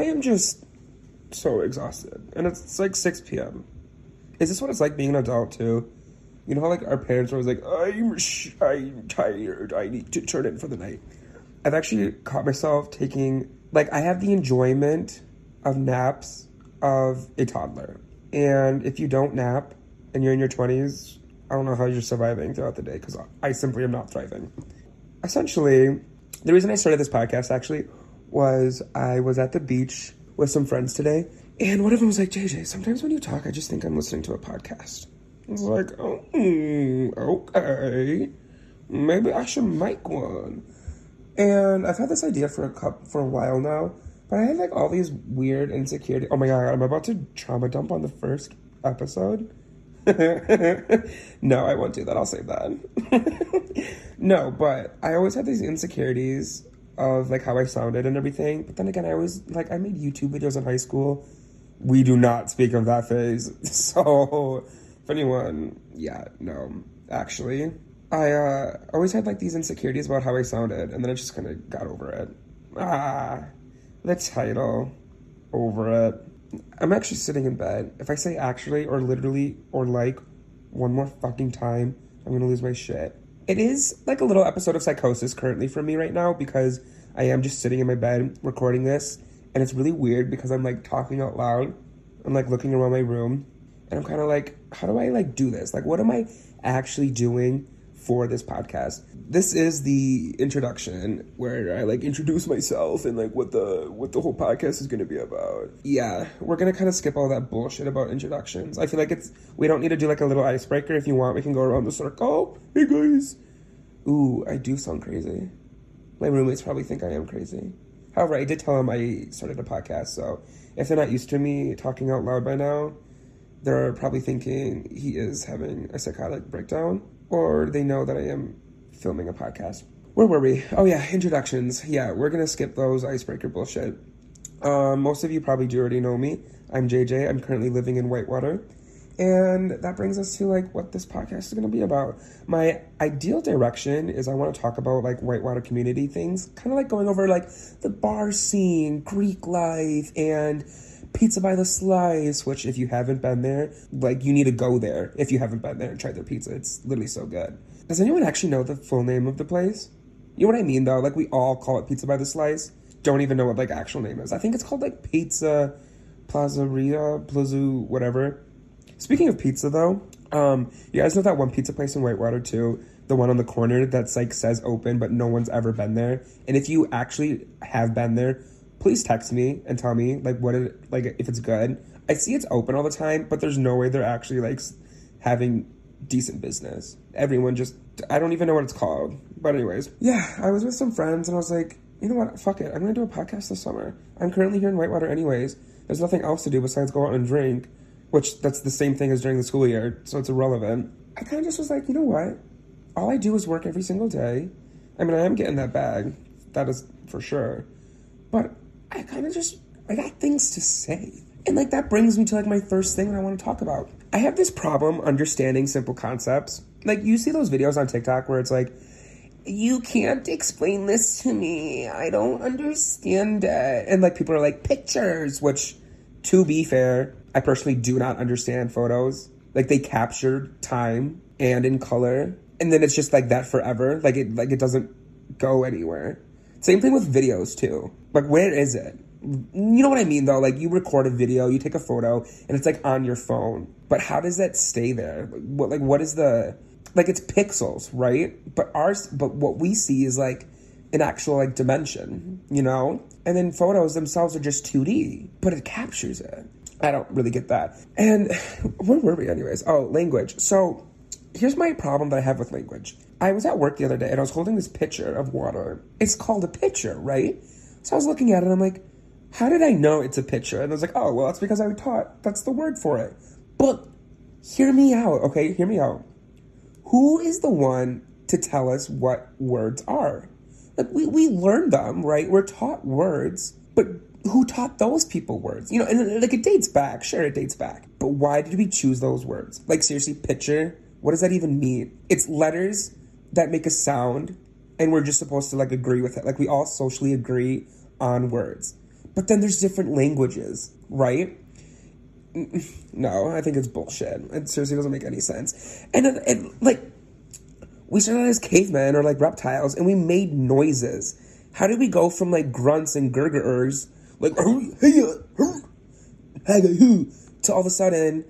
I am just so exhausted. And it's, it's like 6 p.m. Is this what it's like being an adult too? You know how like our parents were always like, I'm sh- I'm tired. I need to turn in for the night. I've actually caught myself taking like I have the enjoyment of naps of a toddler. And if you don't nap and you're in your 20s, I don't know how you're surviving throughout the day because I simply am not thriving. Essentially, the reason I started this podcast actually was I was at the beach with some friends today, and one of them was like, JJ, sometimes when you talk, I just think I'm listening to a podcast. I was like, oh, mm, okay, maybe I should make one. And I've had this idea for a cup for a while now, but I had like all these weird insecurities. Oh my god, I'm about to trauma dump on the first episode. no, I won't do that. I'll save that. no, but I always had these insecurities of like how I sounded and everything. But then again, I was like I made YouTube videos in high school. We do not speak of that phase. So if anyone, yeah, no, actually, I uh, always had like these insecurities about how I sounded, and then I just kind of got over it. Ah, the title, over it. I'm actually sitting in bed. If I say actually or literally or like one more fucking time, I'm gonna lose my shit. It is like a little episode of psychosis currently for me right now because I am just sitting in my bed recording this, and it's really weird because I'm like talking out loud. I'm like looking around my room, and I'm kind of like, how do I like do this? Like, what am I actually doing? For this podcast. This is the introduction where I like introduce myself and like what the what the whole podcast is going to be about. Yeah, we're going to kind of skip all that bullshit about introductions. I feel like it's we don't need to do like a little icebreaker. If you want, we can go around the circle. Hey guys. Ooh, I do sound crazy. My roommates probably think I am crazy. However, I did tell them I started a podcast, so if they're not used to me talking out loud by now, they're probably thinking he is having a psychotic breakdown or they know that I am filming a podcast. Where were we? Oh yeah, introductions. Yeah, we're gonna skip those icebreaker bullshit. Um, most of you probably do already know me. I'm JJ. I'm currently living in Whitewater. And that brings us to like what this podcast is going to be about. My ideal direction is I want to talk about like Whitewater community things, kind of like going over like the bar scene, Greek life, and Pizza by the Slice, which if you haven't been there, like you need to go there if you haven't been there and tried their pizza. It's literally so good. Does anyone actually know the full name of the place? You know what I mean though? Like we all call it Pizza by the Slice. Don't even know what like actual name is. I think it's called like Pizza Plazaria, Plazu, whatever. Speaking of pizza though, um, you guys know that one pizza place in Whitewater too? The one on the corner that's like says open, but no one's ever been there. And if you actually have been there, please text me and tell me like what it like if it's good. I see it's open all the time, but there's no way they're actually like having decent business. Everyone just I don't even know what it's called. But anyways, yeah, I was with some friends and I was like, you know what? Fuck it. I'm gonna do a podcast this summer. I'm currently here in Whitewater anyways. There's nothing else to do besides go out and drink, which that's the same thing as during the school year, so it's irrelevant. I kind of just was like, you know what? All I do is work every single day. I mean, I am getting that bag, that is for sure. But I kind of just, I got things to say. And like that brings me to like my first thing that I want to talk about. I have this problem understanding simple concepts. Like you see those videos on TikTok where it's like, you can't explain this to me. I don't understand it. And like people are like, pictures, which to be fair, I personally do not understand photos. Like they captured time and in color. And then it's just like that forever. Like it like it doesn't go anywhere. Same thing with videos too. Like, where is it? You know what I mean though? Like, you record a video, you take a photo, and it's like on your phone. But how does that stay there? What, like, what is the, like, it's pixels, right? But ours, but what we see is like an actual like dimension, you know? And then photos themselves are just 2D, but it captures it. I don't really get that. And where were we, anyways? Oh, language. So here's my problem that I have with language. I was at work the other day and I was holding this pitcher of water. It's called a pitcher, right? So I was looking at it and I'm like, how did I know it's a pitcher? And I was like, oh, well, that's because I was taught. That's the word for it. But hear me out, okay? Hear me out. Who is the one to tell us what words are? Like, we, we learn them, right? We're taught words, but who taught those people words? You know, and like it dates back. Sure, it dates back. But why did we choose those words? Like, seriously, pitcher? What does that even mean? It's letters that make a sound and we're just supposed to like agree with it. Like we all socially agree on words. but then there's different languages, right? No, I think it's bullshit. It seriously doesn't make any sense. And, uh, and like, we started as cavemen or like reptiles, and we made noises. How did we go from like grunts and gurgurs, like uh, to all of a sudden,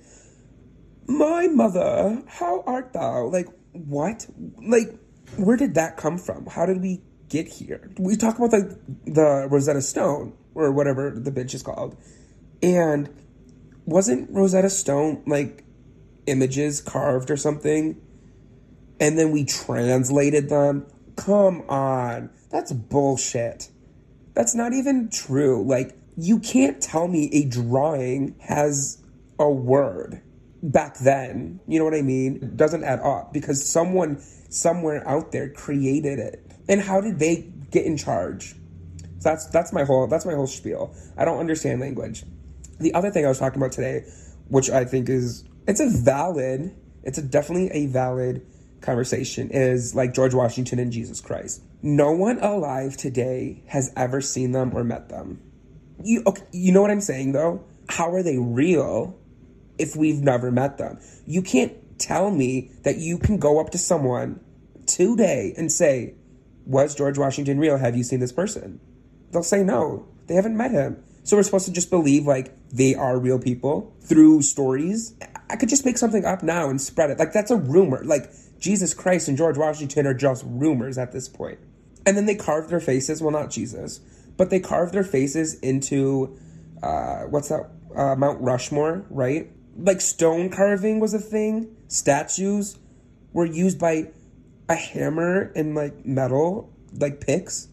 my mother, how art thou? Like, what? Like, where did that come from? How did we get here? We talk about like the Rosetta Stone or whatever the bitch is called, and wasn't Rosetta Stone like images carved or something? And then we translated them. Come on. That's bullshit. That's not even true. Like, you can't tell me a drawing has a word back then. You know what I mean? It doesn't add up because someone somewhere out there created it. And how did they get in charge? So That's that's my whole that's my whole spiel. I don't understand language. The other thing I was talking about today, which I think is it's a valid, it's a definitely a valid conversation is like George Washington and Jesus Christ. No one alive today has ever seen them or met them. You okay, you know what I'm saying though? How are they real if we've never met them? You can't tell me that you can go up to someone today and say, "Was George Washington real? Have you seen this person?" They'll say no. They haven't met him. So we're supposed to just believe like they are real people through stories. I could just make something up now and spread it. Like that's a rumor. Like Jesus Christ and George Washington are just rumors at this point. And then they carved their faces, well, not Jesus, but they carved their faces into, uh, what's that, uh, Mount Rushmore, right? Like stone carving was a thing. Statues were used by a hammer and like metal, like picks.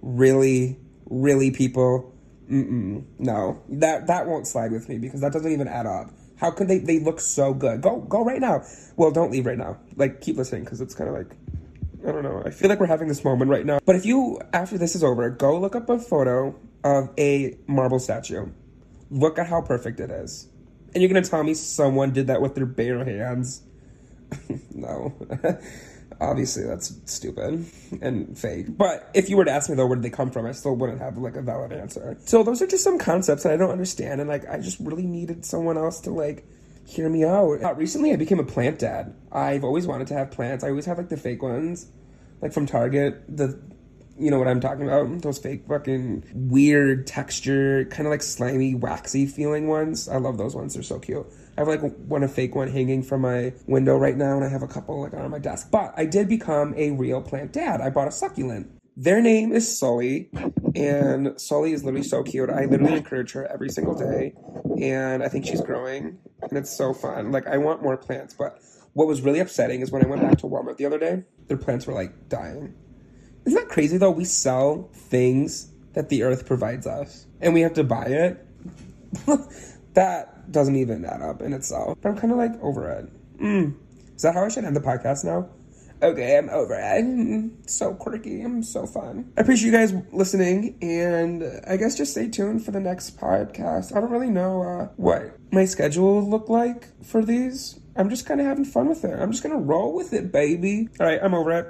Really, really, people. Mm-mm, no, that that won't slide with me because that doesn't even add up. How could they? They look so good. Go go right now. Well, don't leave right now. Like keep listening because it's kind of like I don't know. I feel like we're having this moment right now. But if you after this is over, go look up a photo of a marble statue. Look at how perfect it is. And you're gonna tell me someone did that with their bare hands? no. obviously that's stupid and fake. But if you were to ask me though, where did they come from? I still wouldn't have like a valid answer. So those are just some concepts that I don't understand, and like I just really needed someone else to like hear me out. Uh, recently, I became a plant dad. I've always wanted to have plants. I always have like the fake ones, like from Target. The you know what I'm talking about? Those fake fucking weird texture, kind of like slimy, waxy feeling ones. I love those ones. They're so cute. I have like one a fake one hanging from my window right now, and I have a couple like on my desk. But I did become a real plant dad. I bought a succulent. Their name is Sully, and Sully is literally so cute. I literally encourage her every single day, and I think she's growing, and it's so fun. Like I want more plants, but what was really upsetting is when I went back to Walmart the other day, their plants were like dying. Isn't that crazy though? We sell things that the earth provides us, and we have to buy it. that doesn't even add up in itself. But I'm kind of like over it. Mm. Is that how I should end the podcast now? Okay, I'm over it. Mm, so quirky. I'm so fun. I appreciate you guys listening, and I guess just stay tuned for the next podcast. I don't really know uh, what my schedule will look like for these. I'm just kind of having fun with it. I'm just gonna roll with it, baby. All right, I'm over it.